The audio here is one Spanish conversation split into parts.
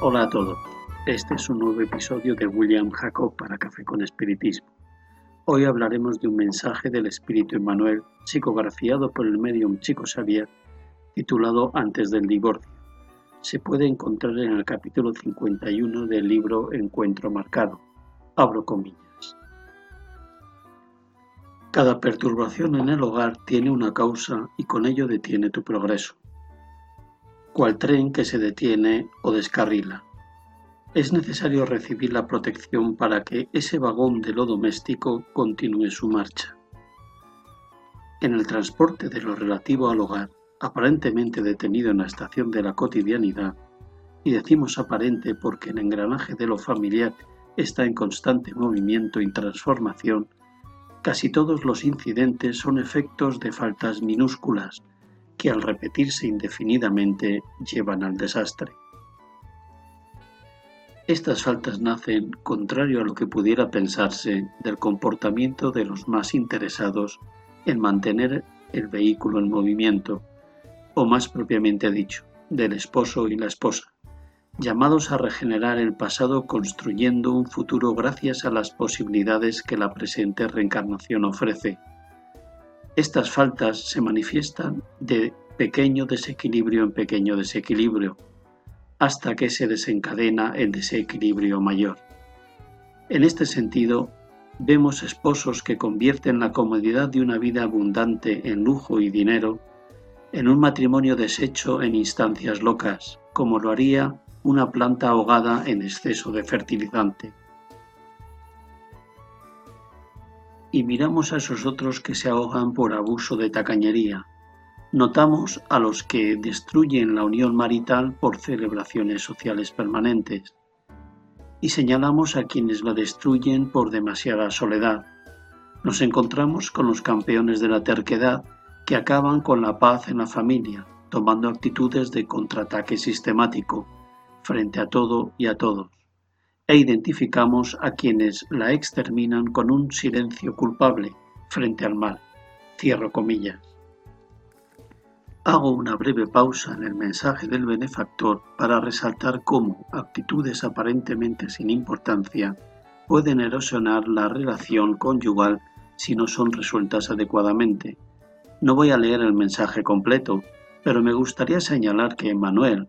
Hola a todos, este es un nuevo episodio de William Jacob para Café con Espiritismo. Hoy hablaremos de un mensaje del Espíritu Emmanuel psicografiado por el medium Chico Xavier titulado Antes del divorcio. Se puede encontrar en el capítulo 51 del libro Encuentro Marcado. Abro comillas. Cada perturbación en el hogar tiene una causa y con ello detiene tu progreso. Cual tren que se detiene o descarrila. Es necesario recibir la protección para que ese vagón de lo doméstico continúe su marcha. En el transporte de lo relativo al hogar, aparentemente detenido en la estación de la cotidianidad, y decimos aparente porque el engranaje de lo familiar está en constante movimiento y transformación, Casi todos los incidentes son efectos de faltas minúsculas que al repetirse indefinidamente llevan al desastre. Estas faltas nacen, contrario a lo que pudiera pensarse, del comportamiento de los más interesados en mantener el vehículo en movimiento, o más propiamente dicho, del esposo y la esposa llamados a regenerar el pasado construyendo un futuro gracias a las posibilidades que la presente reencarnación ofrece. Estas faltas se manifiestan de pequeño desequilibrio en pequeño desequilibrio, hasta que se desencadena el desequilibrio mayor. En este sentido, vemos esposos que convierten la comodidad de una vida abundante en lujo y dinero en un matrimonio deshecho en instancias locas, como lo haría una planta ahogada en exceso de fertilizante. Y miramos a esos otros que se ahogan por abuso de tacañería. Notamos a los que destruyen la unión marital por celebraciones sociales permanentes. Y señalamos a quienes la destruyen por demasiada soledad. Nos encontramos con los campeones de la terquedad que acaban con la paz en la familia, tomando actitudes de contraataque sistemático frente a todo y a todos, e identificamos a quienes la exterminan con un silencio culpable frente al mal. Cierro comillas. Hago una breve pausa en el mensaje del benefactor para resaltar cómo actitudes aparentemente sin importancia pueden erosionar la relación conyugal si no son resueltas adecuadamente. No voy a leer el mensaje completo, pero me gustaría señalar que Manuel,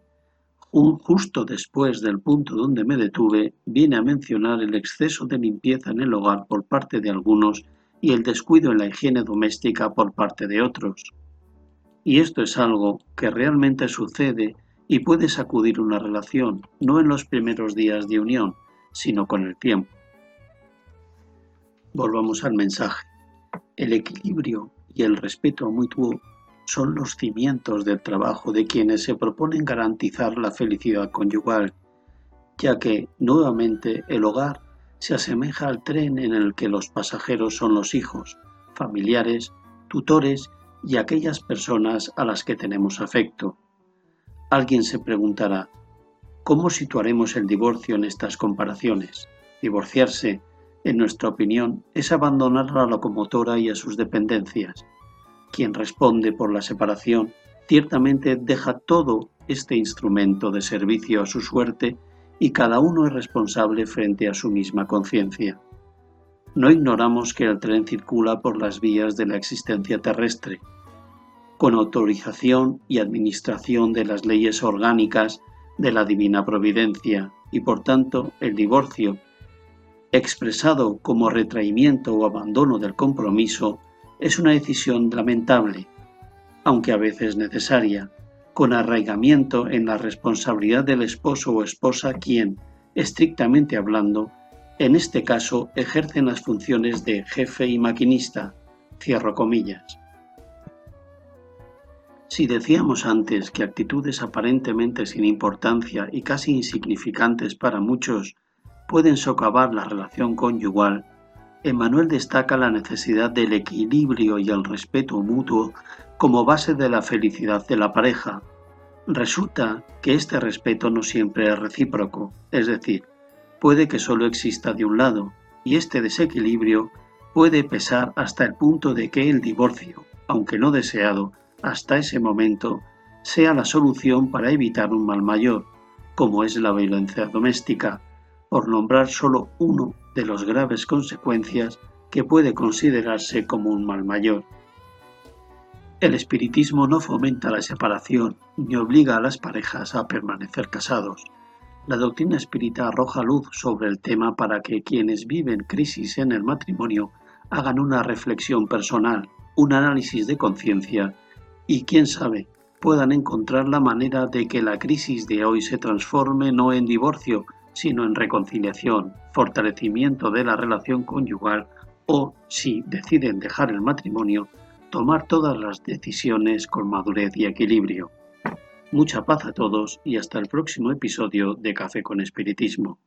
justo después del punto donde me detuve, viene a mencionar el exceso de limpieza en el hogar por parte de algunos y el descuido en la higiene doméstica por parte de otros. Y esto es algo que realmente sucede y puede sacudir una relación, no en los primeros días de unión, sino con el tiempo. Volvamos al mensaje. El equilibrio y el respeto mutuo son los cimientos del trabajo de quienes se proponen garantizar la felicidad conyugal, ya que, nuevamente, el hogar se asemeja al tren en el que los pasajeros son los hijos, familiares, tutores y aquellas personas a las que tenemos afecto. Alguien se preguntará, ¿cómo situaremos el divorcio en estas comparaciones? Divorciarse, en nuestra opinión, es abandonar la locomotora y a sus dependencias, quien responde por la separación, ciertamente deja todo este instrumento de servicio a su suerte y cada uno es responsable frente a su misma conciencia. No ignoramos que el tren circula por las vías de la existencia terrestre, con autorización y administración de las leyes orgánicas de la divina providencia, y por tanto el divorcio, expresado como retraimiento o abandono del compromiso, es una decisión lamentable, aunque a veces necesaria, con arraigamiento en la responsabilidad del esposo o esposa quien, estrictamente hablando, en este caso ejercen las funciones de jefe y maquinista, cierro comillas. Si decíamos antes que actitudes aparentemente sin importancia y casi insignificantes para muchos pueden socavar la relación conyugal, Emmanuel destaca la necesidad del equilibrio y el respeto mutuo como base de la felicidad de la pareja. Resulta que este respeto no siempre es recíproco, es decir, puede que solo exista de un lado, y este desequilibrio puede pesar hasta el punto de que el divorcio, aunque no deseado, hasta ese momento, sea la solución para evitar un mal mayor, como es la violencia doméstica, por nombrar solo uno de las graves consecuencias que puede considerarse como un mal mayor. El espiritismo no fomenta la separación ni obliga a las parejas a permanecer casados. La doctrina espírita arroja luz sobre el tema para que quienes viven crisis en el matrimonio hagan una reflexión personal, un análisis de conciencia y, quién sabe, puedan encontrar la manera de que la crisis de hoy se transforme no en divorcio, sino en reconciliación, fortalecimiento de la relación conyugal o, si deciden dejar el matrimonio, tomar todas las decisiones con madurez y equilibrio. Mucha paz a todos y hasta el próximo episodio de Café con Espiritismo.